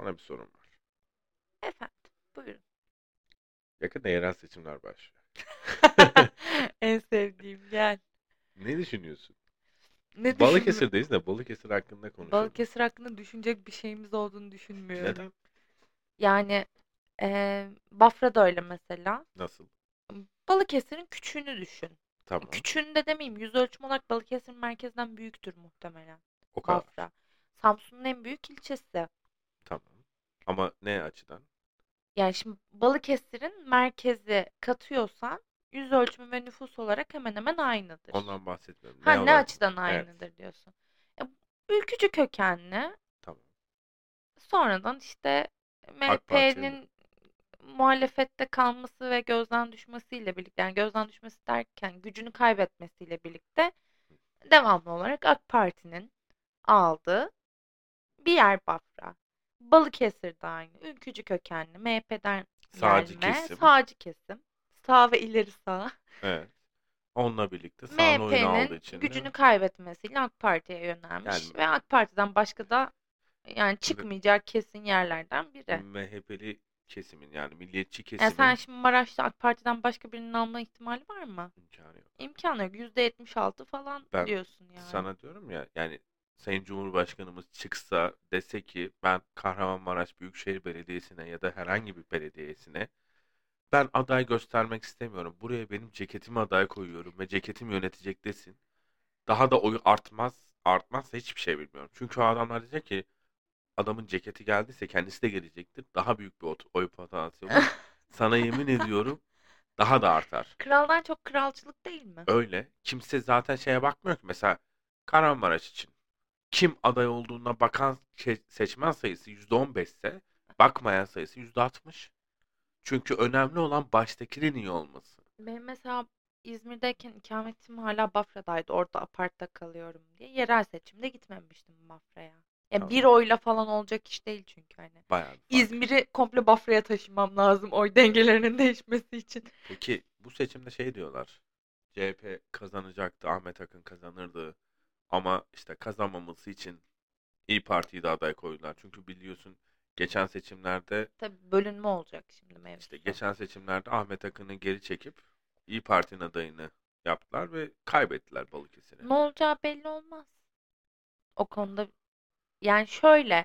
Sana bir sorum var. Efendim, buyurun. Yakında yerel seçimler başlıyor. En sevdiğim gel. Ne düşünüyorsun? Ne düşün- Balıkesir'deyiz de Balıkesir hakkında konuşalım. Balıkesir hakkında düşünecek bir şeyimiz olduğunu düşünmüyorum. Neden? Yani eee Bafra da öyle mesela. Nasıl? Balıkesir'in küçüğünü düşün. Tamam. Küçüğünü de demeyeyim. Yüz ölçüm olarak Balıkesir'in merkezden büyüktür muhtemelen. O kadar. Bafra. Samsun'un en büyük ilçesi. Ama ne açıdan? Yani şimdi Balıkesir'in merkezi katıyorsan yüz ölçümü ve nüfus olarak hemen hemen aynıdır. Ondan bahsetmiyorum. Ha ne olarak? açıdan aynıdır diyorsun. Ya, ülkücü kökenli. Tamam. Sonradan işte MHP'nin muhalefette kalması ve gözden düşmesiyle birlikte yani gözden düşmesi derken gücünü kaybetmesiyle birlikte devamlı olarak AK Parti'nin aldığı bir yer Bafra. Balıkesir'de aynı. Ülkücü kökenli. MHP'den Sağcı gelme. kesim. Sağcı kesim. Sağ ve ileri sağ. Evet. Onunla birlikte sağın oyunu aldığı MHP'nin için de gücünü kaybetmesiyle AK Parti'ye yönelmiş Yani- ve AK Parti'den başka da yani çıkmayacak kesin yerlerden biri. MHP'li kesimin yani milliyetçi Ya kesimin sen şimdi Maraş'ta AK Parti'den başka birinin alma ihtimali var mı? imkanı yok. İmkanı yok. %76 falan Ben diyorsun yani. Sana diyorum ya yani Sayın Cumhurbaşkanımız çıksa dese ki ben Kahramanmaraş Büyükşehir Belediyesi'ne ya da herhangi bir belediyesine ben aday göstermek istemiyorum. Buraya benim ceketimi aday koyuyorum ve ceketim yönetecek desin. Daha da oyu artmaz. Artmazsa hiçbir şey bilmiyorum. Çünkü o adamlar diyecek ki adamın ceketi geldiyse kendisi de gelecektir. Daha büyük bir oy potansiyeli. Sana yemin ediyorum daha da artar. Kraldan çok kralcılık değil mi? Öyle. Kimse zaten şeye bakmıyor ki. Mesela Kahramanmaraş için kim aday olduğuna bakan seçmen sayısı %15 ise bakmayan sayısı %60. Çünkü önemli olan baştakinin iyi olması. Benim mesela İzmir'deyken ikametim hala Bafra'daydı. Orada apartta kalıyorum diye. Yerel seçimde gitmemiştim Bafra'ya. Ya Tamam. bir oyla falan olacak iş değil çünkü hani. Bayağı. İzmir'i komple Bafra'ya taşımam lazım oy dengelerinin değişmesi için. Peki bu seçimde şey diyorlar. CHP kazanacaktı, Ahmet Akın kazanırdı. Ama işte kazanmaması için İyi Parti'yi de aday koydular. Çünkü biliyorsun geçen seçimlerde Tabii bölünme olacak şimdi mevzu. İşte geçen seçimlerde Ahmet Akın'ı geri çekip İyi Parti'nin adayını yaptılar ve kaybettiler Balıkesir'e. Ne olacağı belli olmaz. O konuda yani şöyle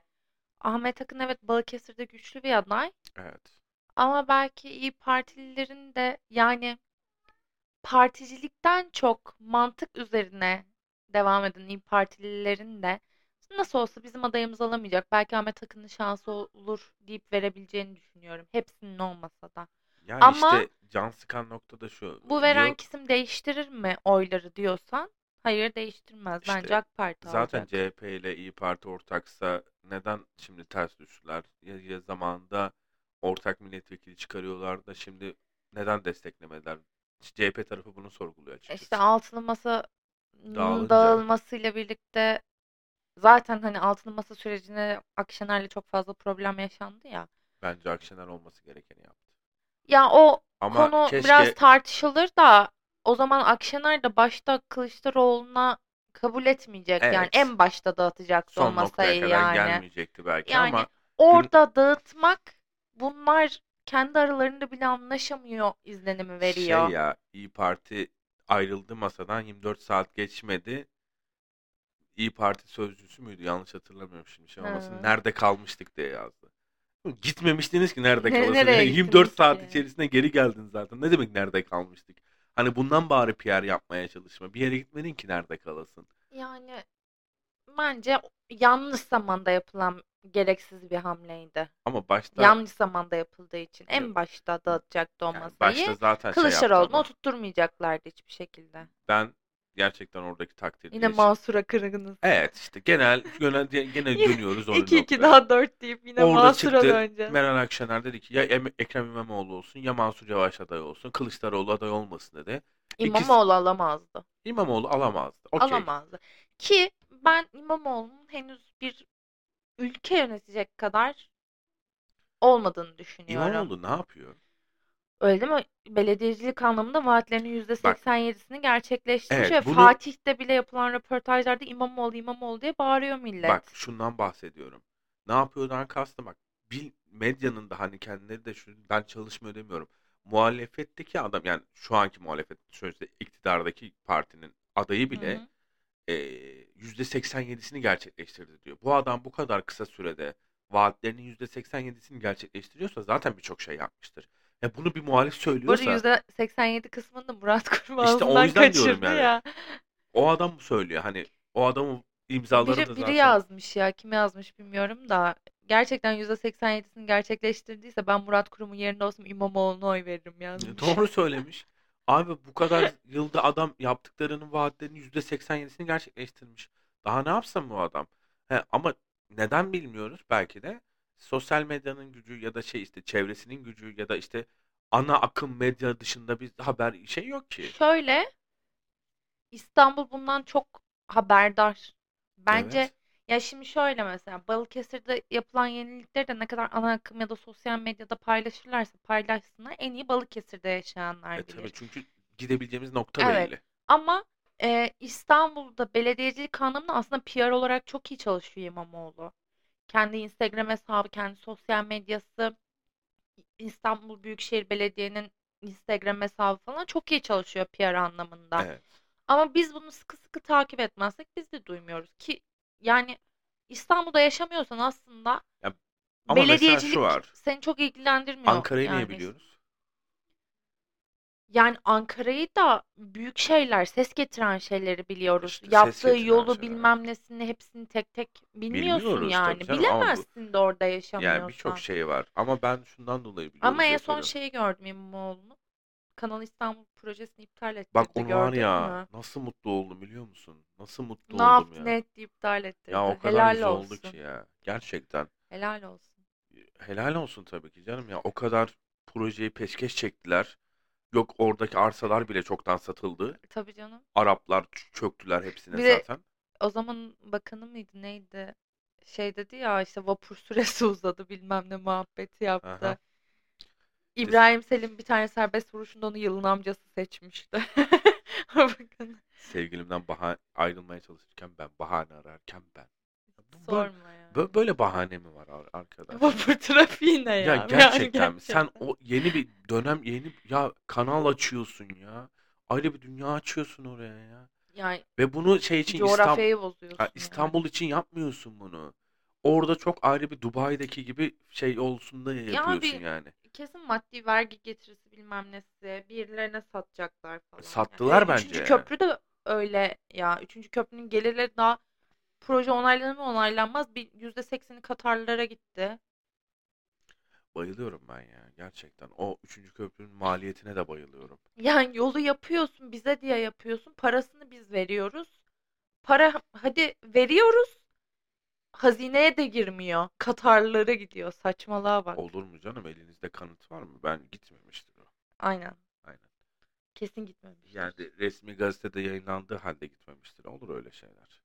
Ahmet Akın evet Balıkesir'de güçlü bir aday Evet. ama belki İyi Partililerin de yani particilikten çok mantık üzerine devam eden İyi Partililerin de nasıl olsa bizim adayımız alamayacak. Belki Ahmet Akın'ın şansı olur deyip verebileceğini düşünüyorum. Hepsinin olmasa da. Yani Ama- işte can sıkan nokta da şu. Bu veren diyor- kesim değiştirir mi oyları diyorsan hayır değiştirmez. İşte Bence AK Parti Zaten alacak. CHP ile İyi Parti ortaksa neden şimdi ters düştüler? Ya, ya zamanında ortak milletvekili çıkarıyorlar da şimdi neden desteklemediler? CHP tarafı bunu sorguluyor açıkçası. İşte altılı masanın Dağılınca. dağılmasıyla birlikte zaten hani altılı masa sürecine Akşener'le çok fazla problem yaşandı ya. Bence Akşener olması gerekeni yaptı. Ya o Ama konu keşke biraz tartışılır da o zaman Akşener de başta Kılıçdaroğlu'na kabul etmeyecek yani Evet. en başta dağıtacaktı o son noktaya masayı kadar yani. gelmeyecekti belki Yani ama orada dağıtmak bunlar kendi aralarında bile anlaşamıyor izlenimi veriyor. Şey ya İyi Parti ayrıldı masadan 24 saat geçmedi. İyi Parti sözcüsü müydü? Yanlış hatırlamıyorum şimdi şey olmasın. Hı. Nerede kalmıştık diye yazdı. Gitmemiştiniz ki nerede Ne- kalasın. nereye Yani 24 gittiniz saat ki? içerisinde geri geldin zaten. Ne demek nerede kalmıştık? Hani bundan bari PR yapmaya çalışma. Bir yere gitmedin ki nerede kalasın. Yani bence yanlış zamanda yapılan gereksiz bir hamleydi. Ama başta Yanlış zamanda yapıldığı için. En Yok. başta dağıtacaktı o yani masayı. başta zaten şey yaptı Kılıçdaroğlu'na ama oturtturmayacaklardı hiçbir şekilde. ben gerçekten oradaki takdir Yine Mansur'a kırgınız. Evet işte genel genel gene dönüyoruz onun 2-2 noktaya. daha 4 deyip yine Orada Mansur'a çıktı döneceğiz. Meral Akşener dedi ki ya Em- Ekrem İmamoğlu olsun ya Mansur Yavaş aday olsun. Kılıçdaroğlu aday olmasın dedi. İkisi- İmamoğlu alamazdı. İmamoğlu alamazdı. Okey. Alamazdı. Ki ben İmamoğlu'nun henüz bir ülke yönetecek kadar olmadığını düşünüyorum. İmamoğlu ne yapıyor? Öyle değil mi? Belediyecilik anlamında vaatlerinin %87'sini gerçekleştirmiş Evet, ve bunu- Fatih'te bile yapılan röportajlarda İmamoğlu İmamoğlu diye bağırıyor millet. Bak şundan bahsediyorum. Ne yapıyordan kastım bak. bil, medyanın da hani kendileri de şu ben çalışmıyor demiyorum. Muhalefetteki adam yani şu anki muhalefet sözde iktidardaki partinin adayı bile e, %87'sini gerçekleştirdi diyor. Bu adam bu kadar kısa sürede vaatlerinin %87'sini gerçekleştiriyorsa zaten birçok şey yapmıştır. Ya bunu bir muhalif Bu söylüyorsa arada %87 kısmını da Murat Kurum İşte o yüzden diyorum yani. ya. o adam mı söylüyor? Hani o adamın imzaları da Biri, biri zaten yazmış ya. Kim yazmış bilmiyorum da. Gerçekten %87'sini gerçekleştirdiyse ben Murat Kurum'un yerinde olsam İmamoğlu'na oy veririm yazmış. doğru söylemiş. Abi bu kadar yılda adam yaptıklarının vaatlerinin %87'sini gerçekleştirmiş. Daha ne yapsın bu adam? He, ama neden bilmiyoruz belki de sosyal medyanın gücü ya da şey işte çevresinin gücü ya da işte ana akım medya dışında bir haber şey yok ki. Şöyle İstanbul bundan çok haberdar. Bence Evet. Ya şimdi şöyle mesela Balıkesir'de yapılan yenilikleri de ne kadar ana akım ya da sosyal medyada paylaşırlarsa paylaşsınlar en iyi Balıkesir'de yaşayanlar E tabii bilir. çünkü gidebileceğimiz nokta Evet. belli. Ama e, İstanbul'da belediyecilik anlamında aslında PR olarak çok iyi çalışıyor İmamoğlu. Kendi Instagram hesabı, kendi sosyal medyası, İstanbul Büyükşehir Belediye'nin Instagram hesabı falan çok iyi çalışıyor PR anlamında. Evet. Ama biz bunu sıkı sıkı takip etmezsek biz de duymuyoruz ki yani İstanbul'da yaşamıyorsan aslında Ya, ama belediyecilik şu var. seni çok ilgilendirmiyor Ankara'yı niye yani. biliyoruz? Yani Ankara'yı da büyük şeyler, ses getiren şeyleri biliyoruz. İşte Yaptığı yolu şeyler. bilmem nesini hepsini tek tek bilmiyorsun Bilmiyoruz yani. canım ama bu Bilemezsin de orada yani yaşamıyorsan. birçok şey var. Ama ben şundan dolayı biliyoruz Ama en son şeyi gördüm İmamoğlu'nun. Kanal İstanbul projesini iptal Bak ettirdi onu var gördün ya mü? nasıl mutlu oldum biliyor musun? Nasıl mutlu Ne oldum yaptı ya. ne etti iptal Ya ettirdi. o kadar Helal güzel oldu olsun. ki ya. Gerçekten. Helal olsun. Helal olsun tabii ki canım ya. O kadar projeyi peşkeş çektiler. Yok oradaki arsalar bile çoktan satıldı. Tabii canım. Araplar ç- çöktüler hepsine Bir de zaten. o zaman bakanı mıydı neydi? Şey dedi ya işte vapur süresi uzadı bilmem ne muhabbeti yaptı. Aha. İbrahim Selim bir tane serbest vuruşunda onu yılın amcası seçmişti. Bakın. sevgilimden bahane ayrılmaya çalışırken ben bahane ararken ben. Böyle, Sorma ya. bö- böyle bahane mi var ar- arkadaş? Vapur trafiği ne Ya ya? Yani gerçekten? Sen gerçekten. o yeni bir dönem yeni ya kanal açıyorsun ya. Ayrı bir dünya açıyorsun oraya ya. Yani Ve bunu şey için İstanbul coğrafyayı bozuyorsun yani. İstanbul için yapmıyorsun bunu. Orada çok ayrı bir Dubai'deki gibi şey olsun da Ya yapıyorsun abi yani. Kesin maddi vergi getirisi bilmem nesi birilerine satacaklar falan yani. Sattılar E, bence üçüncü köprü de öyle ya. Üçüncü köprünün gelirleri daha proje onaylanır mı onaylanmaz bir yüzde sekseni Katarlılara gitti. Bayılıyorum ben ya gerçekten. O üçüncü köprünün maliyetine de bayılıyorum. Yani yolu yapıyorsun bize diye yapıyorsun. Parasını biz veriyoruz. Para hadi veriyoruz. Hazineye de girmiyor. Katarlılara gidiyor. Saçmalığa bak. Olur mu canım? Elinizde kanıt var mı? Ben gitmemiştir o. Aynen. Aynen. Kesin gitmemiş. Yani resmi gazetede yayınlandığı halde gitmemiştir. Olur öyle şeyler.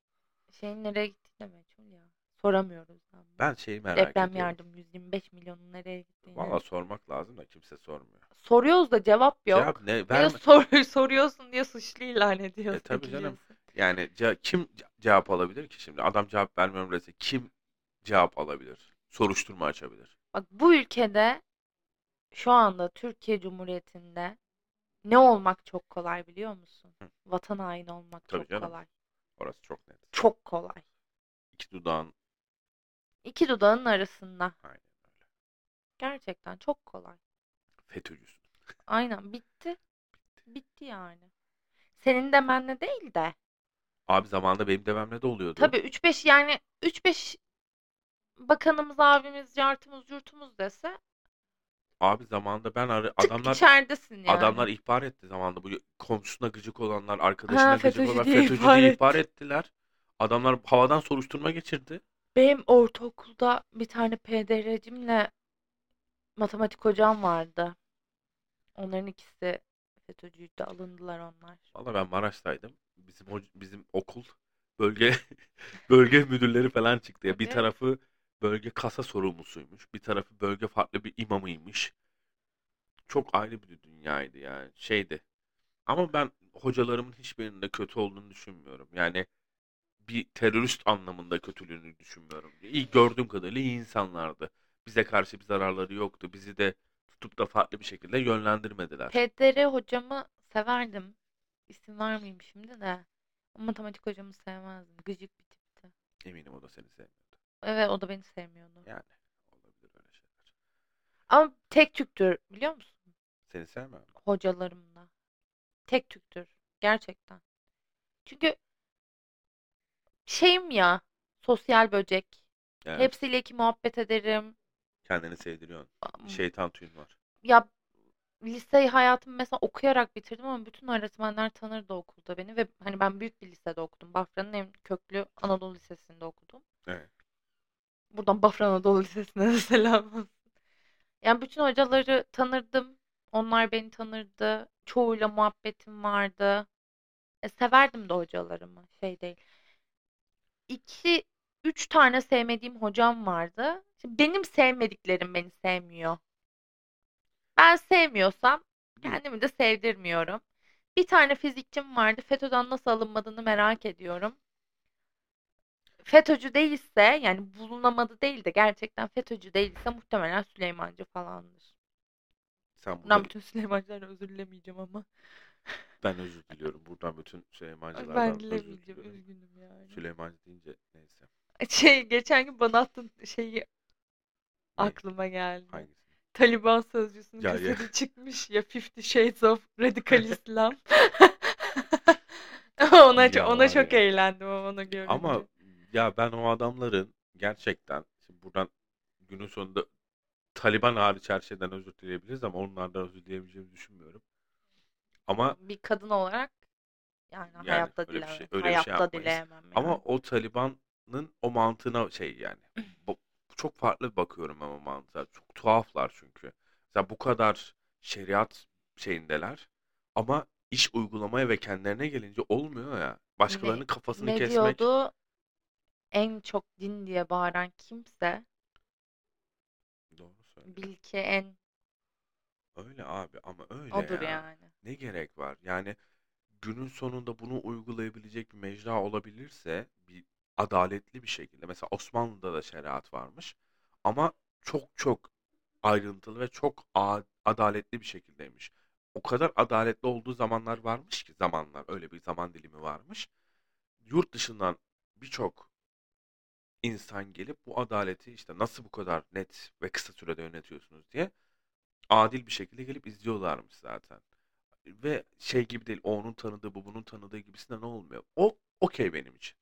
Şeyin nereye gittiği de meçhul ya. Soramıyoruz. ama. Ben şeyi merak Deprem ediyorum. yardım 125 milyonun nereye gittiğini. Valla sormak lazım da kimse sormuyor. Soruyoruz da cevap yok. Cevap ne? Ya da Verme. sor, soruyorsun diye suçlu ilan ediyorsun. E tabii canım. Yani ce- kim ce- cevap alabilir ki şimdi? Adam cevap vermiyorum dese kim cevap alabilir? Soruşturma açabilir. Bak bu ülkede şu anda Türkiye Cumhuriyeti'nde ne olmak çok kolay biliyor musun? Hı. Vatan haini olmak Tabii çok canım. kolay. Orası çok net. Çok kolay. İki dudağın İki dudağın arasında. aynen öyle. Gerçekten çok kolay. FETÖ'cüsün. Aynen bitti. Bitti yani. Senin demenle değil de. Abi zamanında benim dememle de oluyordu. Tabii 3-5 yani 3-5 bakanımız, abimiz, cartımız, yurtumuz dese Abi zamanında ben ar- tık adamlar içeridesin yani. adamlar ihbar etti zamanında. Bu komşusuna gıcık olanlar, Ha, arkadaşına gıcık FETÖ'cü olanlar diye FETÖ'cü ihbar diye ihbar ettiler. Adamlar havadan soruşturma geçirdi. Benim ortaokulda bir tane PDR'cimle matematik hocam vardı. Onların ikisi FETÖ'cüydü. Alındılar onlar. Valla ben Maraş'taydım. Bizim bizim okul bölge bölge müdürleri falan çıktı ya. Bir tarafı bölge kasa sorumlusuymuş. Bir tarafı bölge farklı bir imamıymış. Çok ayrı bir dünyaydı yani. Şeydi. Ama ben hocalarımın hiçbirinin de kötü olduğunu düşünmüyorum. Yani bir terörist anlamında kötülüğünü düşünmüyorum. İyi gördüğüm kadarıyla iyi insanlardı. bize karşı bir zararları yoktu. Bizi de tutup da farklı bir şekilde yönlendirmediler. Pedere hocamı severdim. İsim vermeyeyim şimdi de. O matematik hocamı sevmezdim. Gıcık bir tipti. Eminim o da seni sevmiyordu. Evet o da beni sevmiyordu. Yani olabilir öyle şeyler. Ama tek tüktür biliyor musun? Seni sevmem. Hocalarımla. Tek tüktür. Gerçekten. Çünkü şeyim ya sosyal böcek. Evet. Hepsiyle ki muhabbet ederim. Kendini sevdiriyorsun. Şeytan tüyün var. Ya lise hayatımı mesela okuyarak bitirdim ama bütün öğretmenler tanırdı okulda beni ve hani ben büyük bir lisede okudum. Bafra'nın en köklü Anadolu Lisesi'nde okudum. Evet. Buradan Bafra Anadolu Lisesi'ne de selam olsun. Yani bütün hocaları tanırdım. Onlar beni tanırdı. Çoğuyla muhabbetim vardı. E, severdim de hocalarımı. Şey değil. İki, üç tane sevmediğim hocam vardı. Şimdi benim sevmediklerim beni sevmiyor. Ben sevmiyorsam kendimi de sevdirmiyorum. Bir tane fizikçim vardı. FETÖ'den nasıl alınmadığını merak ediyorum. FETÖ'cü değilse yani bulunamadı değil de gerçekten FETÖ'cü değilse muhtemelen Süleymancı falandır. Sen Buradan burada... bütün Süleymancılara özür dilemeyeceğim ama. Ben özür diliyorum. Buradan bütün Süleymancılardan Ben özür diliyorum. Üzgünüm yani. Süleymancı deyince neyse. Şey geçen gün bana attın şeyi Ne? aklıma geldi. Hangisi? Taliban sözcüsünün Ya, ya. çıkmış ya Fifty Shades of Radical Islam. ona Ya çok, ona çok ya. eğlendim onu görünce. Ama ya ben o adamların gerçekten şimdi buradan günün sonunda Taliban hariç her şeyden özür dileyebiliriz ama onlardan özür dileyemeyeceğimizi düşünmüyorum. Ama bir kadın olarak yani, Yani hayatta öyle bir dilemem. şey- öyle şey hayatta yapmayız. dileyemem yani. ama o Taliban'ın o mantığına şey yani çok farklı bakıyorum ama mantığa. Çok tuhaflar çünkü. Mesela bu kadar şeriat şeyindeler ama iş uygulamaya ve kendilerine gelince olmuyor ya. Başkalarının kafasını ne kesmek. diyordu? En çok din diye bağıran kimse Doğru bil ki en Öyle abi ama öyle odur ya. yani. Ne gerek var? Yani günün sonunda bunu uygulayabilecek bir mecra olabilirse bir adaletli bir şekilde. Mesela Osmanlı'da da şeriat varmış ama çok çok ayrıntılı ve çok adaletli bir şekildeymiş. O kadar adaletli olduğu zamanlar varmış ki zamanlar öyle bir zaman dilimi varmış. Yurt dışından birçok insan gelip bu adaleti işte nasıl bu kadar net ve kısa sürede yönetiyorsunuz diye adil bir şekilde gelip izliyorlarmış zaten. Ve şey gibi değil, onun tanıdığı, bu bunun tanıdığı gibisinden olmuyor. O okey benim için.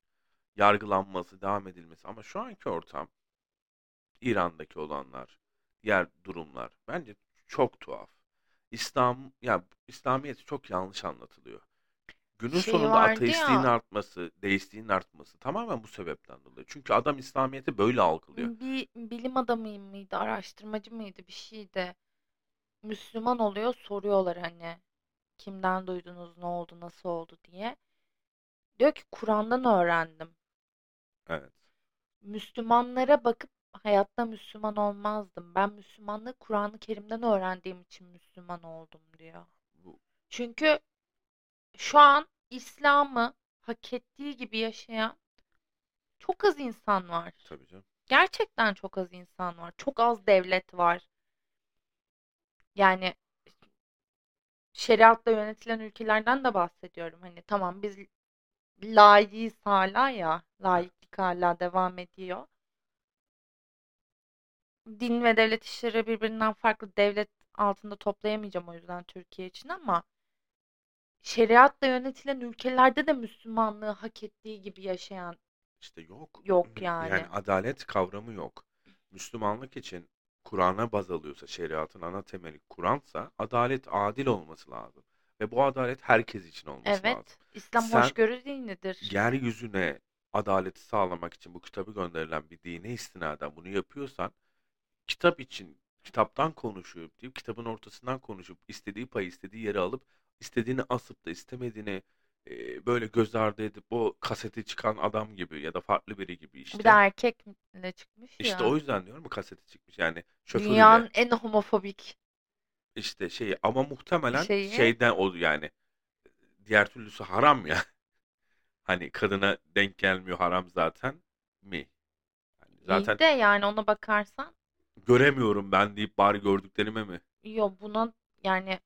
Yargılanması, devam edilmesi. Ama şu anki ortam, İran'daki olanlar, diğer durumlar bence çok tuhaf. İslam, ya İslamiyet çok yanlış anlatılıyor. Günün Şey sonunda ateistliğin ya- artması, deistliğin artması tamamen bu sebepten dolayı. Çünkü adam İslamiyet'i böyle algılıyor. Bir bilim adamı mıydı, araştırmacı mıydı bir şeydi. Müslüman oluyor, soruyorlar hani kimden duydunuz, ne oldu, nasıl oldu diye. Diyor ki Kur'an'dan öğrendim. Evet. Müslümanlara bakıp hayatta Müslüman olmazdım. Ben Müslümanlığı Kur'an-ı Kerim'den öğrendiğim için Müslüman oldum diyor. Bu Çünkü şu an İslam'ı hak ettiği gibi yaşayan çok az insan var. tabii canım. Gerçekten çok az insan var. Çok az devlet var. Yani şeriatla yönetilen ülkelerden de bahsediyorum. Hani tamam biz layığız hala ya. Layıklık hala devam ediyor. Din ve devlet işleri birbirinden farklı devlet altında toplayamayacağım o yüzden Türkiye için ama şeriatla yönetilen ülkelerde de Müslümanlığı hak ettiği gibi yaşayan İşte yok. Yok yani. Yani adalet kavramı yok. Müslümanlık için Kur'an'a baz alıyorsa, şeriatın ana temeli Kur'ansa adalet adil olması lazım. Ve bu adalet herkes için olması lazım. evet İslam Sen- hoşgörü dinidir. Yeryüzüne adaleti sağlamak için bu kitabı gönderilen bir dine istinaden bunu yapıyorsan kitap için kitaptan konuşup deyip kitabın ortasından konuşup istediği payı istediği yere alıp istediğini asıp da istemediğini e, böyle göz ardı edip o kaseti çıkan adam gibi ya da farklı biri gibi işte. Bir de erkekle çıkmış İşte ya. o yüzden diyorum bu kaseti çıkmış yani şoförüyle Dünyanın en homofobik işte şeyi ama muhtemelen şeyi. şeyden o yani diğer türlüsü haram ya. Hani kadına denk gelmiyor haram zaten mi? Yani zaten İyi de yani ona bakarsan göremiyorum ben deyip bari gördüklerime mi? Yo buna yani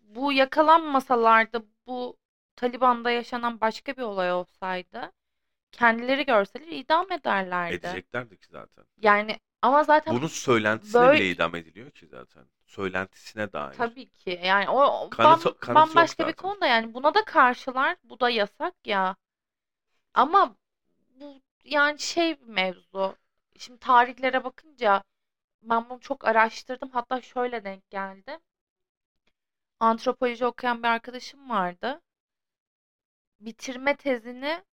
bu yakalanmasalardı bu Taliban'da yaşanan başka bir olay olsaydı kendileri görseler idam ederlerdi. Edeceklerdi ki zaten. Yani ama zaten Bunun söylentisine böyle bile idam ediliyor ki zaten. Söylentisine dair. tabii ki yani o Kanıtı- bam- kanıtı bambaşka bir zaten. konu da yani buna da karşılar bu da yasak ya. Ama bu yani şey bir mevzu. Şimdi tarihlere bakınca ben bunu çok araştırdım. Hatta şöyle denk geldi. Antropoloji okuyan bir arkadaşım vardı. Bitirme tezini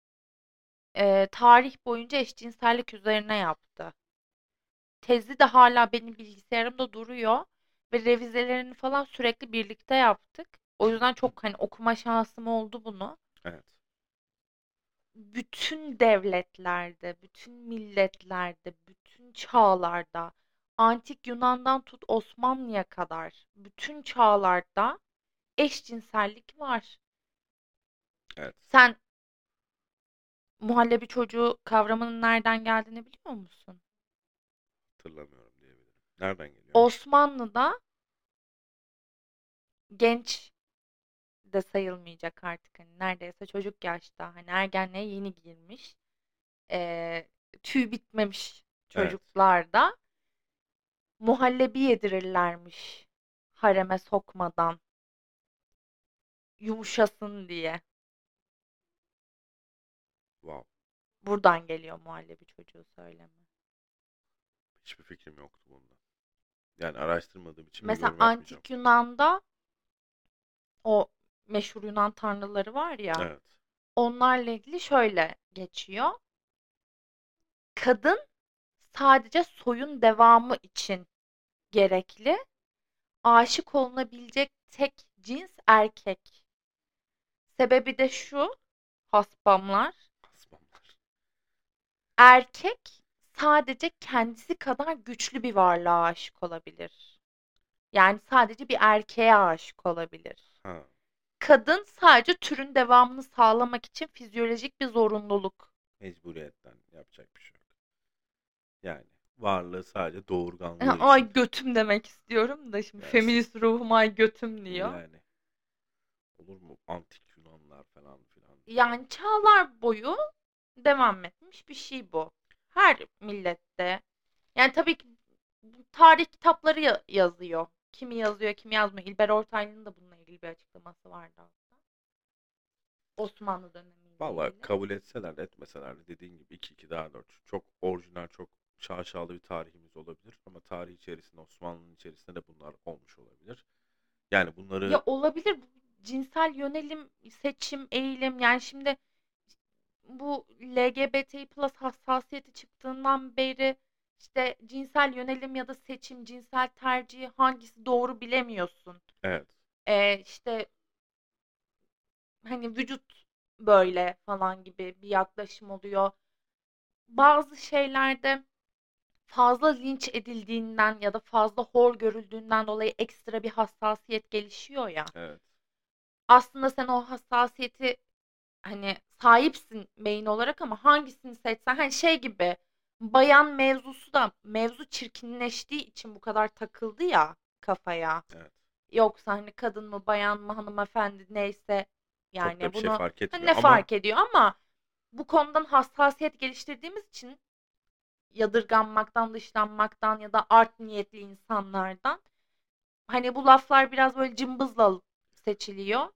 e, tarih boyunca eşcinsellik üzerine yaptı. Tezi de hala benim bilgisayarımda duruyor ve revizelerini falan sürekli birlikte yaptık. O yüzden çok hani okuma şansım oldu bunu. Evet. bütün devletlerde, bütün milletlerde, bütün çağlarda, antik Yunan'dan tut Osmanlı'ya kadar bütün çağlarda eşcinsellik var. Evet. Sen muhallebi çocuğu kavramının nereden geldiğini biliyor musun? Hatırlamıyorum. Nereden geliyor? Osmanlı'da genç de sayılmayacak artık hani neredeyse çocuk yaşta hani ergenliğe yeni girmiş eee tüy bitmemiş Evet. çocuklarda muhallebi yedirirlermiş hareme sokmadan yumuşasın diye. Wow. Buradan geliyor muhallebi çocuğu söyleme. Hiçbir fikrim yoktu bundan. Yani araştırmadığım için Mesela antik Yunan'da o meşhur Yunan tanrıları var ya. Evet. Onlarla ilgili şöyle geçiyor. Kadın sadece soyun devamı için gerekli. Aşık olunabilecek tek cins erkek. Sebebi de şu, hasbamlar. Asmanlar. Erkek sadece kendisi kadar güçlü bir varlığa aşık olabilir. Yani sadece bir erkeğe aşık olabilir. Ha. Kadın sadece türün devamını sağlamak için fizyolojik bir zorunluluk. Mecburiyetten yapacak bir şey yok. Yani varlığı sadece doğurganlığı için. Ay götüm demek istiyorum da şimdi Yes. feminist ruhum ay götüm diyor. Yani. Olur mu? Antik Yunanlar falan filan. Yani çağlar boyu devam etmiş bir şey bu. Her millette. Yani tabii ki tarih kitapları ya- yazıyor. Kimi yazıyor, kimi yazmıyor. İlber Ortaylı'nın da bununla ilgili bir açıklaması vardı aslında. Osmanlı dönemiyle ilgili. kabul etseler de etmeseler de dediğin gibi 2-2 daha 4. Çok orijinal, çok şaşalı bir tarihimiz olabilir. Ama tarih içerisinde, Osmanlı'nın içerisinde de bunlar olmuş olabilir. Yani bunları Ya olabilir cinsel yönelim, seçim, eğilim yani şimdi bu LGBT plus hassasiyeti çıktığından beri işte cinsel yönelim ya da seçim, cinsel tercih hangisi doğru bilemiyorsun. evet. Ee, işte hani vücut böyle falan gibi bir yaklaşım oluyor. Bazı şeylerde fazla linç edildiğinden ya da fazla hor görüldüğünden dolayı ekstra bir hassasiyet gelişiyor ya. Evet. Aslında sen o hassasiyeti hani sahipsin beyin olarak ama hangisini seçsen hani şey gibi bayan mevzusu da mevzu çirkinleştiği için bu kadar takıldı ya kafaya. Evet. Yoksa hani kadın mı bayan mı hanımefendi neyse yani Çok şey bunu fark Ha, etmiyor. ne Ama fark ediyor ama bu konudan hassasiyet geliştirdiğimiz için yadırganmaktan, dışlanmaktan ya da art niyetli insanlardan hani bu laflar biraz böyle cımbızla seçiliyor.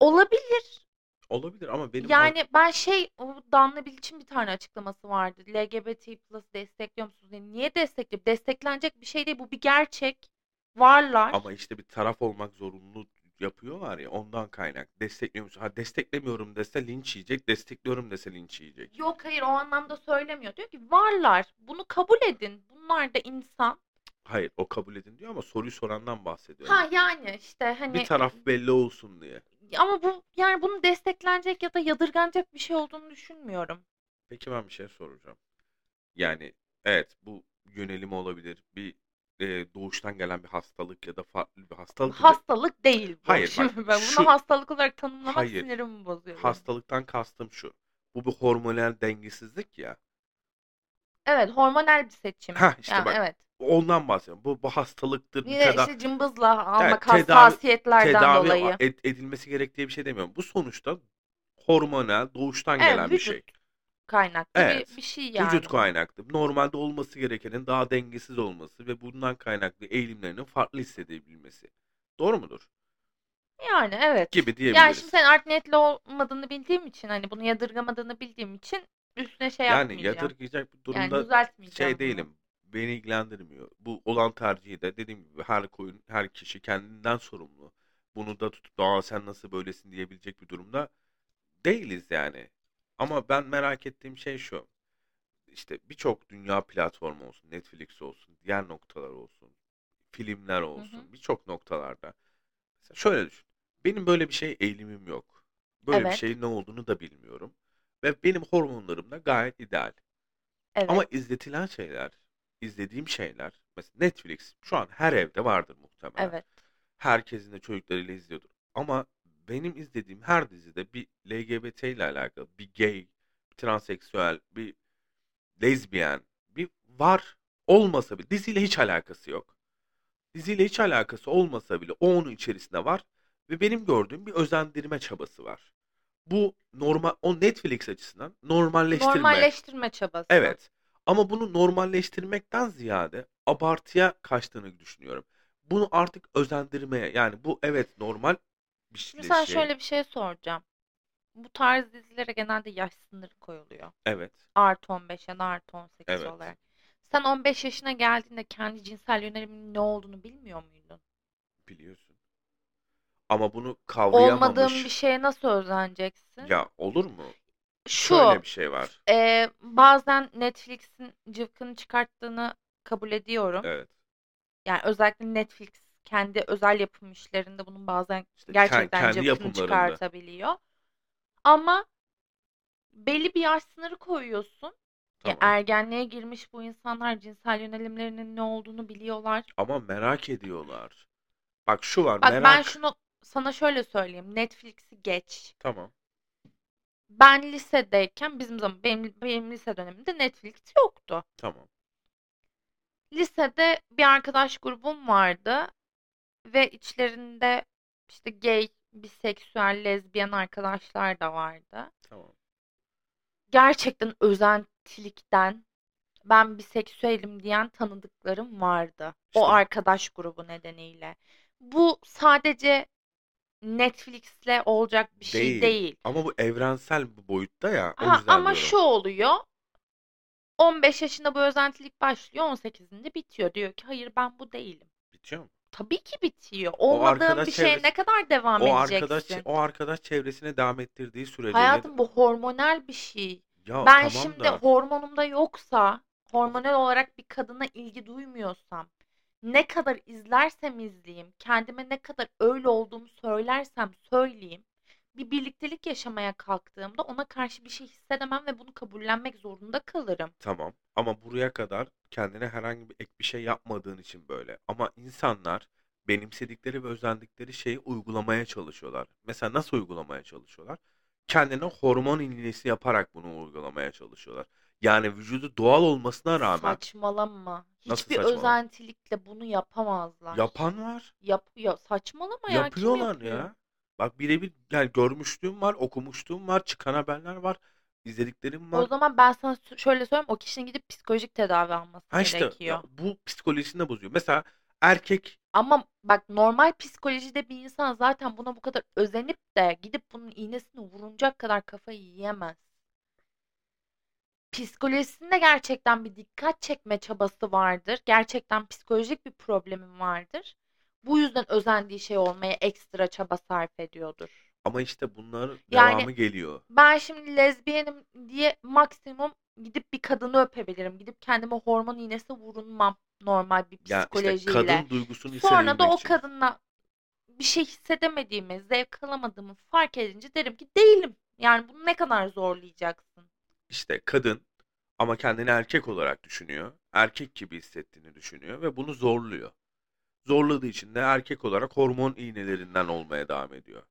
Olabilir. Olabilir ama benim Yani ben şey o Danla Bilic'in bir tane açıklaması vardı. LGBT plus destekliyor musunuz? diye. Niye destekliyor? Desteklenecek bir şey değil. Bu bir gerçek. Varlar. ama işte bir taraf olmak zorunlu yapıyorlar ya ondan kaynak. Destekliyor musun? Ha desteklemiyorum dese linç yiyecek, destekliyorum dese linç yiyecek. Yok hayır o anlamda söylemiyor. Diyor ki varlar. Bunu kabul edin. Bunlar da insan. Hayır o kabul edin diyor ama soruyu sorandan bahsediyor. Ha yani işte hani bir taraf belli olsun diye. Ama bu yani bunun desteklenecek ya da yadırganacak bir şey olduğunu düşünmüyorum. Peki ben bir şey soracağım. Yani evet bu yönelim olabilir. Bir e, doğuştan gelen bir hastalık ya da farklı bir hastalık. Hastalık değil bu. Hayır, bak, Şimdi ben bunu şu- hastalık olarak tanımlamak Hayır. sinirimi bozuyor. Hastalıktan kastım şu. Bu bir hormonal dengesizlik ya. Evet, hormonal bir seçim. Heh, işte Yani bak evet. Ondan bahsediyorum. Bu, bu hastalıktır, bir Yine teda işte cımbızla almak tedavi hassasiyetlerden tedavi dolayı. ed- edilmesi gerektiği bir şey demiyorum. Bu sonuçta hormonal, doğuştan Evet, gelen bir şey. vücut kaynaklı bir, Evet. bir şey Vücut yani. kaynaklı. Normalde olması gerekenin daha dengesiz olması ve bundan kaynaklı eğilimlerinin farklı hissedebilmesi. Doğru mudur? Yani evet. Gibi Yani diyebiliriz. şimdi sen art niyetli olmadığını bildiğim için hani bunu yadırgamadığını bildiğim için üstüne şey Yani yapmayacağım. yadırgayacak bir Yani durumda düzeltmeyeceğim şey bunu. değilim. Beni ilgilendirmiyor. Bu olan tercihi de dediğim gibi her koyun, her kişi kendinden sorumlu. Bunu da tutup aa sen nasıl böylesin diyebilecek bir durumda değiliz yani. Ama ben merak ettiğim şey şu. İşte birçok dünya platformu olsun, Netflix olsun, diğer noktalar olsun, filmler olsun, birçok noktalarda. Mesela şöyle düşün. Benim böyle bir şey eğilimim yok. Böyle bir Evet. şeyin ne olduğunu da bilmiyorum. Ve benim hormonlarım da gayet ideal. Ama Evet. izletilen şeyler, izlediğim şeyler, mesela Netflix şu an her evde vardır muhtemelen. Evet. Herkesin de çocuklarıyla izliyordur. Ama benim izlediğim her dizide bir LGBT ile alakalı, bir gay, bir transseksüel, bir lezbiyen, bir var olmasa bile diziyle hiç alakası yok. Diziyle hiç alakası olmasa bile o onun içerisinde var ve benim gördüğüm bir özendirme çabası var. Bu normal o Netflix açısından normalleştirme. Normalleştirme çabası. Evet. Ama bunu normalleştirmekten ziyade abartıya kaçtığını düşünüyorum. Bunu artık özendirmeye yani bu evet normal bir Şimdi şey. sana şöyle bir şey soracağım. Bu tarz dizilere genelde yaş sınırı koyuluyor. Evet. Artı 15 ya da artı 18 Evet. olarak. Sen 15 yaşına geldiğinde kendi cinsel yöneliminin ne olduğunu bilmiyor muydun? Biliyorsun. Ama bunu Olmadığın kavrayamamış. bir şeye nasıl özeneceksin? Ya olur mu? Şu, Şöyle bir şey var. e, bazen Netflix'in cıvkını çıkarttığını kabul ediyorum. Evet. Yani özellikle Netflix kendi özel yapım işlerinde bunun bazen İşte gerçekten kendi cıvkını çıkartabiliyor. Ama belli bir yaş sınırı koyuyorsun. Ya Tamam. ergenliğe girmiş bu insanlar cinsel yönelimlerinin ne olduğunu biliyorlar. Ama merak ediyorlar. Bak şu var Bak ben merak. şunu sana şöyle söyleyeyim. Netflix'i geç. Tamam. Ben lisedeyken bizim zaman benim, benim lise dönemimde Netflix yoktu. Tamam. Lisede bir arkadaş grubum vardı ve içlerinde işte gay, biseksüel, lezbiyen arkadaşlar da vardı. Tamam. Gerçekten özentilikten ben biseksüelim diyen tanıdıklarım vardı. O İşte arkadaş grubu nedeniyle. Bu sadece Netflix'le olacak bir şey değil. Ama bu evrensel bir boyutta ya. O Ha, yüzden ama diyorum. şu oluyor. 15 yaşında bu özentilik başlıyor, 18'inde bitiyor. Diyor ki hayır ben bu değilim. Bitiyor mu? Tabii ki bitiyor. Olmadığın arkadaş bir şeye çevresi ne kadar devam o arkadaş edeceksin? o arkadaş çevresine devam ettirdiği sürece Hayatım bu hormonal bir şey. ya Ben tamam şimdi da hormonumda yoksa, hormonal olarak bir kadına ilgi duymuyorsam, ne kadar izlersem izleyeyim, kendime ne kadar öyle olduğumu söylersem söyleyeyim, bir birliktelik yaşamaya kalktığımda ona karşı bir şey hissedemem ve bunu kabullenmek zorunda kalırım. tamam ama buraya kadar kendine herhangi bir ek bir şey yapmadığın için böyle. Ama insanlar benimsedikleri ve özendikleri şeyi uygulamaya çalışıyorlar. Mesela nasıl uygulamaya çalışıyorlar? Kendine hormon iğnesi yaparak bunu uygulamaya çalışıyorlar. Yani vücudu doğal olmasına rağmen Saçmalama. Nasıl Hiçbir saçmalama? özentilikle bunu yapamazlar. yapan var. Yapıyor. Saçmalama ya. Kim Yapıyorlar yapıyor? ya. Bak birebir yani görmüşlüğüm var, okumuşluğum var, çıkan haberler var, izlediklerim O var. zaman ben sana sö- şöyle söyleyeyim. O kişinin gidip psikolojik tedavi alması Ha işte gerekiyor. ya bu psikolojisini de bozuyor. Mesela erkek Ama bak normal psikolojide bir insan zaten buna bu kadar özenip de gidip bunun iğnesini vurunacak kadar kafayı yiyemez. Psikolojisinde gerçekten bir dikkat çekme çabası vardır. Gerçekten psikolojik bir problemim vardır. Bu yüzden özendiği şey olmaya ekstra çaba sarf ediyordur. ama işte bunların Yani devamı geliyor. ben şimdi lezbiyenim diye maksimum gidip bir kadını öpebilirim. Gidip kendime hormon iğnesi vurunmam normal bir Ya işte psikolojiyle. kadın duygusunu Sonra da hissedebilmek o için. kadınla bir şey hissedemediğimi, zevk alamadığımı fark edince derim ki değilim. Yani bunu ne kadar zorlayacaksın? İşte kadın ama kendini erkek olarak düşünüyor. Erkek gibi hissettiğini düşünüyor ve bunu zorluyor. Zorladığı için de erkek olarak hormon iğnelerinden olmaya devam ediyor.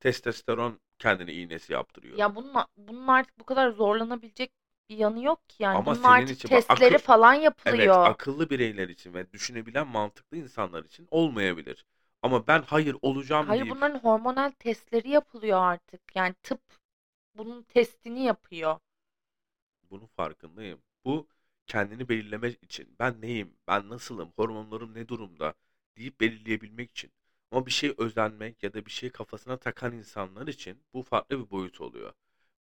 Testosteron kendini iğnesi yaptırıyor. Ya bunun, bunun artık bu kadar zorlanabilecek yanı yok ki yani. Ama Bunun senin artık için bak testleri akıl falan evet yapılıyor. akıllı bireyler için ve düşünebilen mantıklı insanlar için olmayabilir. Ama ben hayır olacağım Hayır deyip bunların hormonal testleri yapılıyor artık. Yani tıp bunun testini yapıyor. Bunun farkındayım. Bu kendini belirleme için ben neyim, ben nasılım, hormonlarım ne durumda deyip belirleyebilmek için. Ama bir şey özenmek ya da bir şey kafasına takan insanlar için bu farklı bir boyut oluyor.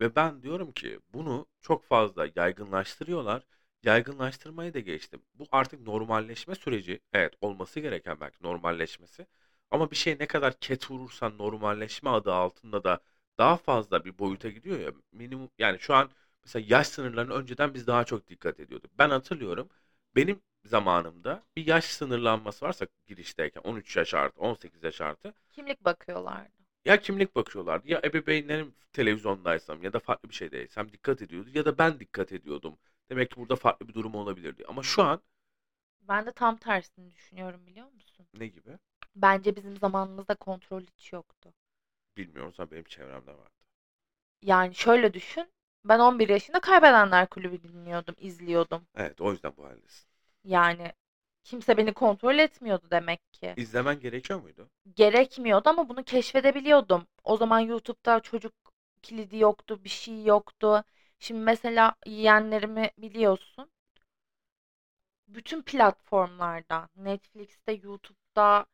Ve ben diyorum ki bunu çok fazla yaygınlaştırıyorlar. Yaygınlaştırmayı da geçtim. Bu artık normalleşme süreci. Evet olması gereken belki normalleşmesi. Ama bir şey ne kadar ket vurursan normalleşme adı altında da daha fazla bir boyuta gidiyor ya. Minimum yani şu an mesela yaş sınırlarına önceden biz daha çok dikkat ediyorduk. Ben hatırlıyorum. Benim zamanımda bir yaş sınırlanması varsa girişteyken 13 yaş artı 18 yaş artı Kimlik bakıyorlardı. ya kimlik bakıyorlardı ya ebeveynlerim televizyondaysam ya da farklı bir şeydeysem dikkat ediyordu ya da ben dikkat ediyordum. Demek ki burada farklı bir durum olabilirdi. Ama şu an Ben de tam tersini düşünüyorum biliyor musun? ne gibi? Bence bizim zamanımızda kontrol hiç yoktu. Bilmiyorum ama benim çevremde vardı. Yani şöyle düşün. Ben 11 yaşında Kaybedenler Kulübü dinliyordum, izliyordum. Evet o yüzden bu haldesin. Yani kimse beni kontrol etmiyordu demek ki. İzlemen gerekiyor muydu? Gerekmiyordu ama bunu keşfedebiliyordum. O zaman YouTube'da çocuk kilidi yoktu, bir şey yoktu. Şimdi mesela yeğenlerimi biliyorsun. Bütün platformlarda, Netflix'te, YouTube'da,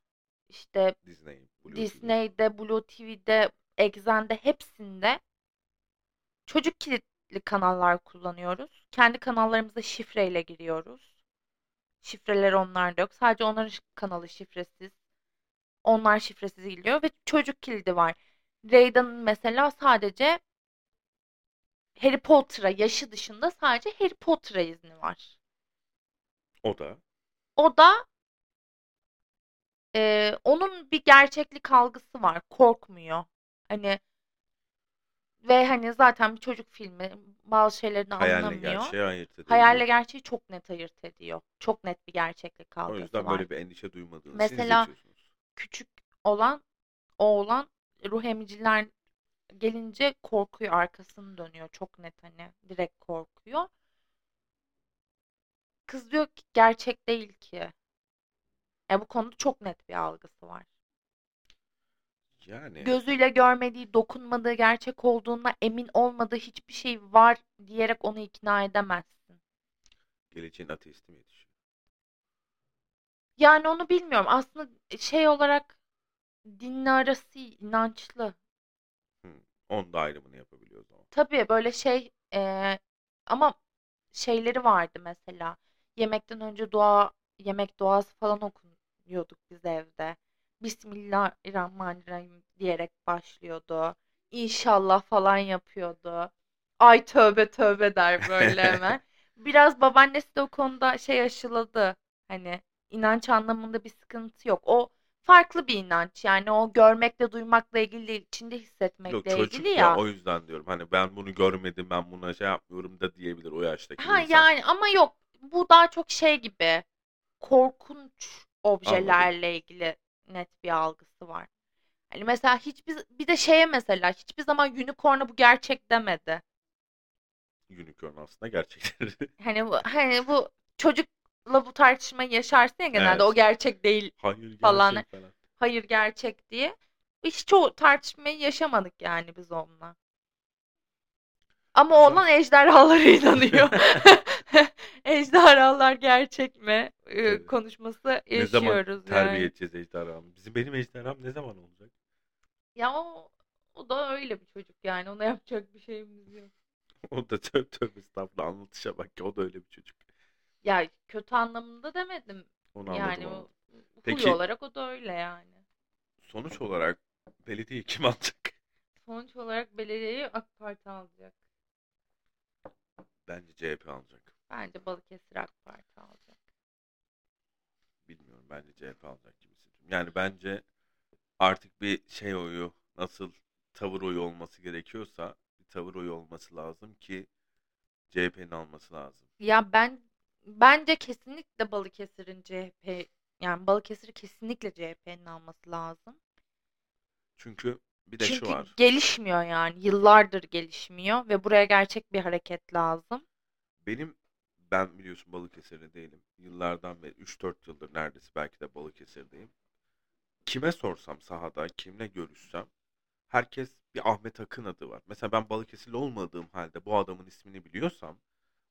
işte Disney, Blue. Disney'de, Blue TV'de, Exxen'de hepsinde çocuk kilitli kanallar kullanıyoruz. Kendi kanallarımıza şifreyle giriyoruz. Şifreler onlarda yok. Sadece onların kanalı şifresiz. Onlar şifresiz giriyor ve çocuk kilidi var. Ray'dan'ın mesela sadece Harry Potter'a yaşı dışında sadece Harry Potter'a izni var. O da O da e, onun bir gerçeklik algısı var. Korkmuyor. Hani ve hani zaten bir çocuk filmi bazı şeylerini hayalle anlamıyor. gerçeği ayırt edebiliyor. Hayalle gerçeği çok net ayırt ediyor. Çok net bir gerçeklik O algısı yüzden var. böyle bir endişe duymadığınızı Mesela izletiyorsunuz. küçük olan oğlan ruh emiciler gelince korkuyor arkasını dönüyor çok net hani direkt korkuyor. Kız diyor ki gerçek değil ki. Ya bu konuda çok net bir algısı var. Yani Gözüyle görmediği, dokunmadığı, gerçek olduğuna emin olmadığı hiçbir şey var diyerek onu ikna edemezsin. geleceğin ateisti mi yetişiyor? Yani onu bilmiyorum. Aslında şey olarak dinle arası inançlı. Hı. Onun da ayrımını yapabiliyor o zaman. Tabii böyle şey eee, ama şeyleri vardı mesela. Yemekten önce dua, yemek duası falan okunuyorduk biz evde. Bismillahirrahmanirrahim diyerek başlıyordu. İnşallah falan yapıyordu. Ay tövbe tövbe der böyle hemen. Biraz babaannesi de o konuda şey aşıladı. Hani inanç anlamında bir sıkıntı yok. O farklı bir inanç. Yani o görmekle duymakla ilgili değil, içinde Yok hissetmekle çocuk ilgili ya ya. o yüzden diyorum. Hani ben bunu görmedim ben buna şey yapmıyorum da diyebilir o yaştaki Ha insan. yani ama yok. Bu daha çok şey gibi. Korkunç objelerle ilgili net bir algısı var. Hani mesela hiçbir bir de şeye mesela hiçbir zaman unicorn'a bu gerçek demedi. Unicorn aslında gerçekleri. Hani bu hani bu çocukla bu tartışmayı yaşarsın ya genelde o Evet. gerçek değil Hayır falan. gerçek falan. Hayır gerçek diye. Hiç çoğu tartışmayı yaşamadık yani biz onunla. Ama Güzel. oğlan ejderhalara inanıyor. Ejderhalar gerçek mi? Ee, Evet. konuşması Ne zaman yaşıyoruz terbiye yani. edeceğiz ejderhamı? Bizim benim ejderham ne zaman olacak? Ya o, o da öyle bir çocuk yani. Ona yapacak bir şeyimiz yok. O da tövbe tövbe estağfurullah anlatışa bak ki o da öyle bir çocuk. Ya kötü anlamında demedim. Onu Yani anladım. o, huy Peki olarak o da öyle yani. sonuç olarak belediye kim alacak? Sonuç olarak belediyeyi AK Parti alacak. Bence CHP alacak. Bence Balıkesir AK Parti alacak. Bilmiyorum bence CHP alacak gibi hissediyorum. Yani bence artık bir şey oyu nasıl tavır oyu olması gerekiyorsa bir tavır oyu olması lazım ki CHP'nin alması lazım. Ya ben bence kesinlikle Balıkesir'in CHP yani Balıkesir'i kesinlikle CHP'nin alması lazım. Çünkü bir de şu Çünkü var. gelişmiyor yani. Yıllardır gelişmiyor ve buraya gerçek bir hareket lazım. benim ben biliyorsun Balıkesir'de değilim. Yıllardan beri 3-4 yıldır neredeyse belki de Balıkesir'deyim. Kime sorsam sahada, kimle görüşsem herkes bir Ahmet Akın adı var. Mesela ben Balıkesirli olmadığım halde bu adamın ismini biliyorsam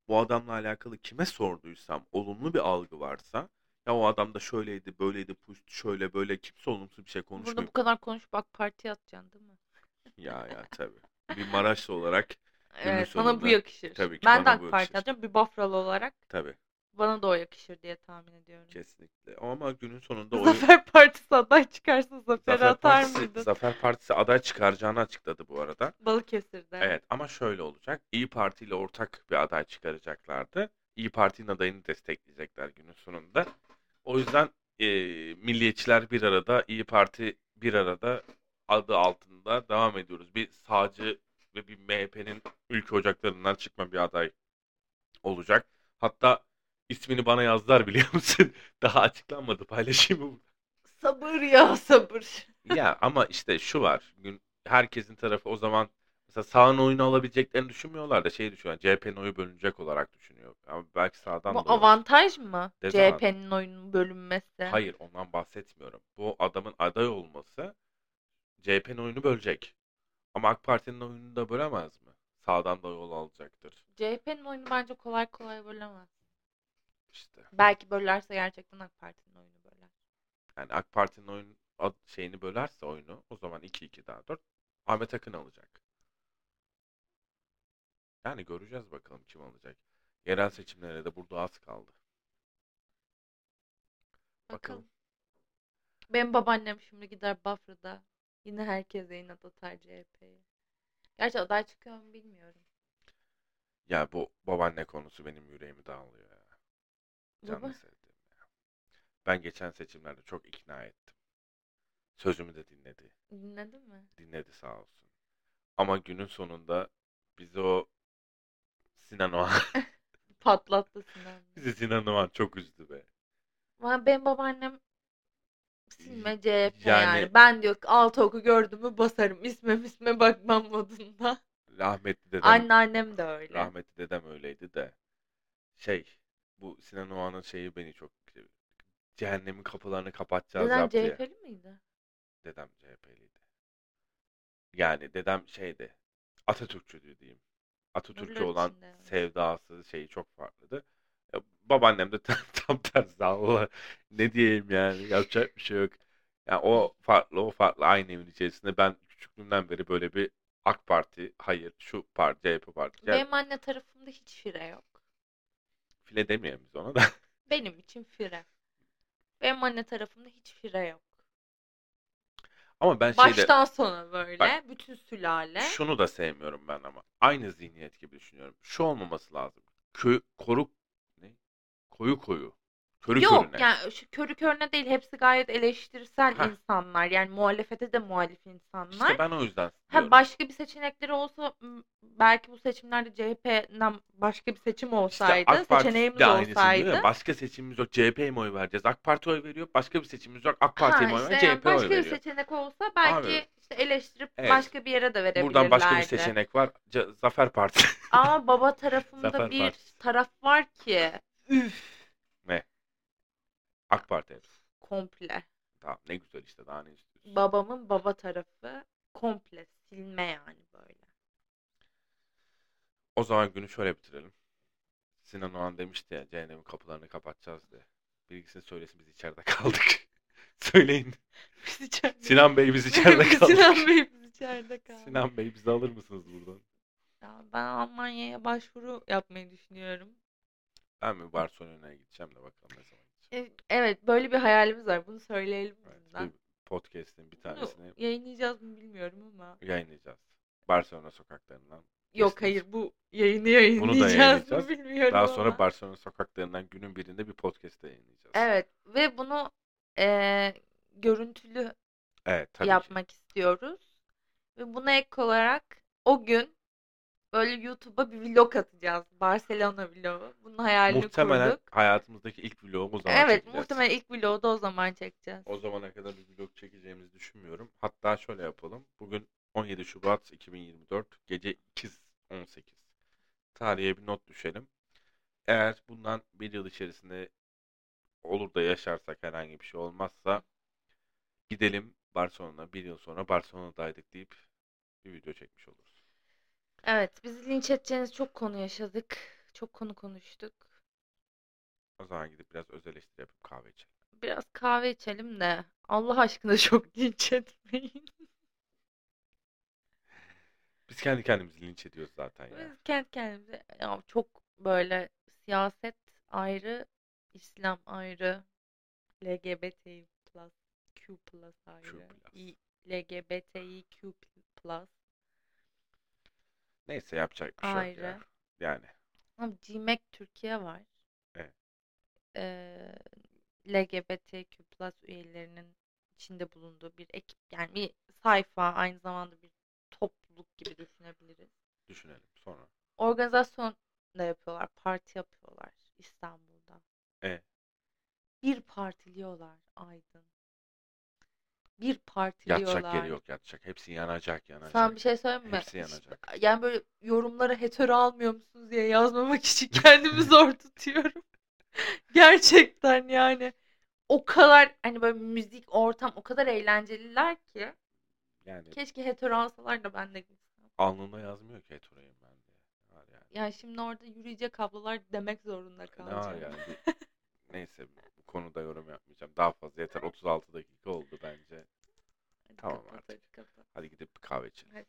bu adamla alakalı kime sorduysam olumlu bir algı varsa ya o adam da şöyleydi, böyleydi, puşt, şöyle böyle kimse olumsuz bir şey konuşmuyor. Burada bu kadar konuşup AK Parti atacaksın değil mi? Ya ya tabii. Bir Maraşlı olarak Evet bana bu sonunda yakışır. tabii ki ben de bana AK Parti yakışır. atacağım. Bir Bafralı olarak tabii bana da o yakışır diye tahmin ediyorum. kesinlikle. Ama günün sonunda oyun Zafer Partisi aday çıkarsa Zafer'i Zafer atar Partisi, mıydın? Zafer Partisi aday çıkaracağını açıkladı bu arada. Balıkesir'de. Evet ama şöyle olacak. İyi Parti ile ortak bir aday çıkaracaklardı. İyi Parti'nin adayını destekleyecekler günün sonunda. O yüzden e, milliyetçiler bir arada, İyi Parti bir arada adı altında devam ediyoruz. Bir sağcı ve bir MHP'nin ülke ocaklarından çıkma bir aday olacak. Hatta ismini bana yazdılar biliyor musun? Daha açıklanmadı. Paylaşayım mı? Sabır ya sabır. Ya ama işte şu var. Herkesin tarafı o zaman mesela sağın oyunu alabileceklerini düşünmüyorlar da şey düşünüyor. CHP'nin oyu bölünecek olarak düşünüyor. Ama belki sağdan Bu da olabilir. avantaj mı? Dezavantaj. CHP'nin oyunun bölünmesi. Hayır ondan bahsetmiyorum. Bu adamın aday olması CHP'nin oyunu bölecek. Ama AK Parti'nin oyununu da bölemez mi? Sağdan da yol alacaktır. CHP'nin oyunu bence kolay kolay bölemez. İşte. Belki bölerse gerçekten AK Parti'nin oyunu böler. Yani AK Parti'nin oyun ad- şeyini bölerse oyunu o zaman 2-2 daha 4 Ahmet Akın alacak. Yani göreceğiz bakalım kim alacak. Yerel seçimlere de burada az kaldı. Bakalım. Bakalım. Benim babaannem şimdi gider Bafra'da. Yine herkese inat atar CHP'ye. Gerçi aday çıkıyor mu bilmiyorum. Ya bu babaanne konusu benim yüreğimi dağılıyor ya. Canını Baba. sevdiğim ya. Ben geçen seçimlerde çok ikna ettim. Sözümü de dinledi. Dinledin mi? Dinledi sağ olsun. Ama günün sonunda bizi o Sinan Oğan, Patlattı Sinan. bizi Sinan Oğan çok üzdü be. Benim babaannem silme CHP yani. Yani- Ben diyor ki altı oku gördüm mü basarım. İsme isme bakmam modunda. Rahmetli dedem, Anneannem de öyle. rahmetli dedem öyleydi de. Şey, bu Sinan Oğan'ın şeyi beni çok cehennemin kapılarını kapatacağız Dedem yaptı ya. CHP'li miydi? Dedem CHP'liydi. Yani dedem şeydi. Atatürkçüydü diyeyim. Atatürkçü Nurlar olan içinde sevdası şeyi çok farklıydı. Ya, babaannem de tam, tam tersi Allah. Ne diyeyim yani yapacak bir şey yok. Yani o farklı o farklı aynı evin içerisinde ben küçüklüğümden beri böyle bir AK Parti hayır şu parti CHP parti. Yani Benim anne tarafımda hiç fire yok. file demeyelim biz ona da. Benim için fire. Benim anne tarafımda hiç fire yok. Ama ben şeyde Baştan sona böyle. Bak. bütün sülale. Şunu da sevmiyorum ben ama. Aynı zihniyet gibi düşünüyorum. Şu olmaması lazım. Kö, koru ne? Koyu koyu. Körü Yok körüne. yani şu körü körüne değil. Hepsi gayet eleştirsel Heh. insanlar. Yani muhalefete de muhalif insanlar. İşte ben o yüzden Ha, diyorum. başka bir seçenekleri olsa m, belki bu seçimlerde CHP'den başka bir seçim İşte olsaydı, AK Parti seçeneğimiz de olsaydı. Başka seçimimiz yok. CHP'ye mi oy vereceğiz? AK Parti oy veriyor. Başka bir seçimimiz yok. AK Parti'ye mi oy işte veriyor? yani CHP oy başka bir veriyor. seçenek olsa belki Abi. işte eleştirip Evet. başka bir yere de verebilirlerdi. Buradan başka bir seçenek var. C- Zafer Partisi. Ama baba tarafımda Zafer bir Partisi. taraf var ki üf AK Parti hepsi. komple. Tamam ne güzel işte daha ne istiyorsun? Babamın baba tarafı komple silme yani böyle. O zaman günü şöyle bitirelim. Sinan Oğan demişti ya cehennemin kapılarını kapatacağız diye. Birisini söylesin biz içeride kaldık. Söyleyin. Biz içeride. Sinan Bey biz içeride kaldık. Sinan Bey biz içeride kaldık. Sinan Bey bizi alır mısınız buradan? Ya ben Almanya'ya başvuru yapmayı düşünüyorum. Ben mi Barcelona'ya gideceğim de bakalım ne zaman gideceğim. Evet böyle bir hayalimiz var. Bunu söyleyelim Evet, bir podcast'in bir Bunu tanesini yayınlayacağız mı bilmiyorum ama. yayınlayacağız. Barcelona sokaklarından. Yok Kesiniz. hayır bu yayını yayınlayacağız mı yayınlayacağız. bilmiyorum Daha ama. sonra Barcelona sokaklarından günün birinde bir podcast da yayınlayacağız. Evet ve bunu e, görüntülü Evet tabii ki. yapmak istiyoruz. Ve buna ek olarak o gün böyle YouTube'a bir vlog atacağız. Barcelona vlogu. Bunun hayalini Muhtemelen kurduk. hayatımızdaki ilk vlogu o zaman Evet çekeceğiz. muhtemelen ilk vlogu da o zaman çekeceğiz. O zamana kadar bir vlog çekeceğimizi düşünmüyorum. Hatta şöyle yapalım. Bugün 17 Şubat 2024 gece 2.18. Tarihe bir not düşelim. Eğer bundan bir yıl içerisinde olur da yaşarsak herhangi bir şey olmazsa gidelim Barcelona. Bir yıl sonra Barcelona'daydık deyip bir video çekmiş oluruz. Evet, bizi linç edeceğiniz çok konu yaşadık. Çok konu konuştuk. O zaman gidip biraz öz eleştiri yapıp kahve içelim. Biraz kahve içelim de Allah aşkına çok linç etmeyin. Biz kendi kendimizi linç ediyoruz zaten ya. Biz kendi kendimize ya çok böyle siyaset ayrı, İslam ayrı, plus, Q plus ayrı, LGBTİQ plus Neyse yapacak bir şey yok ayrı. ya. Yani Ama GMAC Türkiye var. Evet. Ee, LGBTQ üyelerinin içinde bulunduğu bir ekip yani bir sayfa aynı zamanda bir topluluk gibi düşünebiliriz. düşünelim sonra. Organizasyon da yapıyorlar, parti yapıyorlar İstanbul'da. E Bir partiliyorlar Aydın. Bir yatacak partiliyorlar. yeri yok yatacak. Hepsi yanacak yanacak. Sana bir şey söyleyeyim mi? Hepsi yanacak. yani böyle yorumlara hetero almıyor musunuz diye yazmamak için kendimi zor tutuyorum. Gerçekten yani. O kadar hani böyle müzik, ortam o kadar eğlenceliler ki. Yani Keşke hetero alsalar da ben de gitsem. alnında yazmıyor ki heteroyum ben. Ne Var yani. Yani şimdi orada yürüyecek ablalar demek zorunda Ne var kalacağım. yani? Bir- Neyse konuda yorum yapmayacağım. Daha fazla yeter. 36 dakika oldu bence. Hadi Tamam kapat, artık. hadi kapat. Hadi gidip bir kahve içelim. Hadi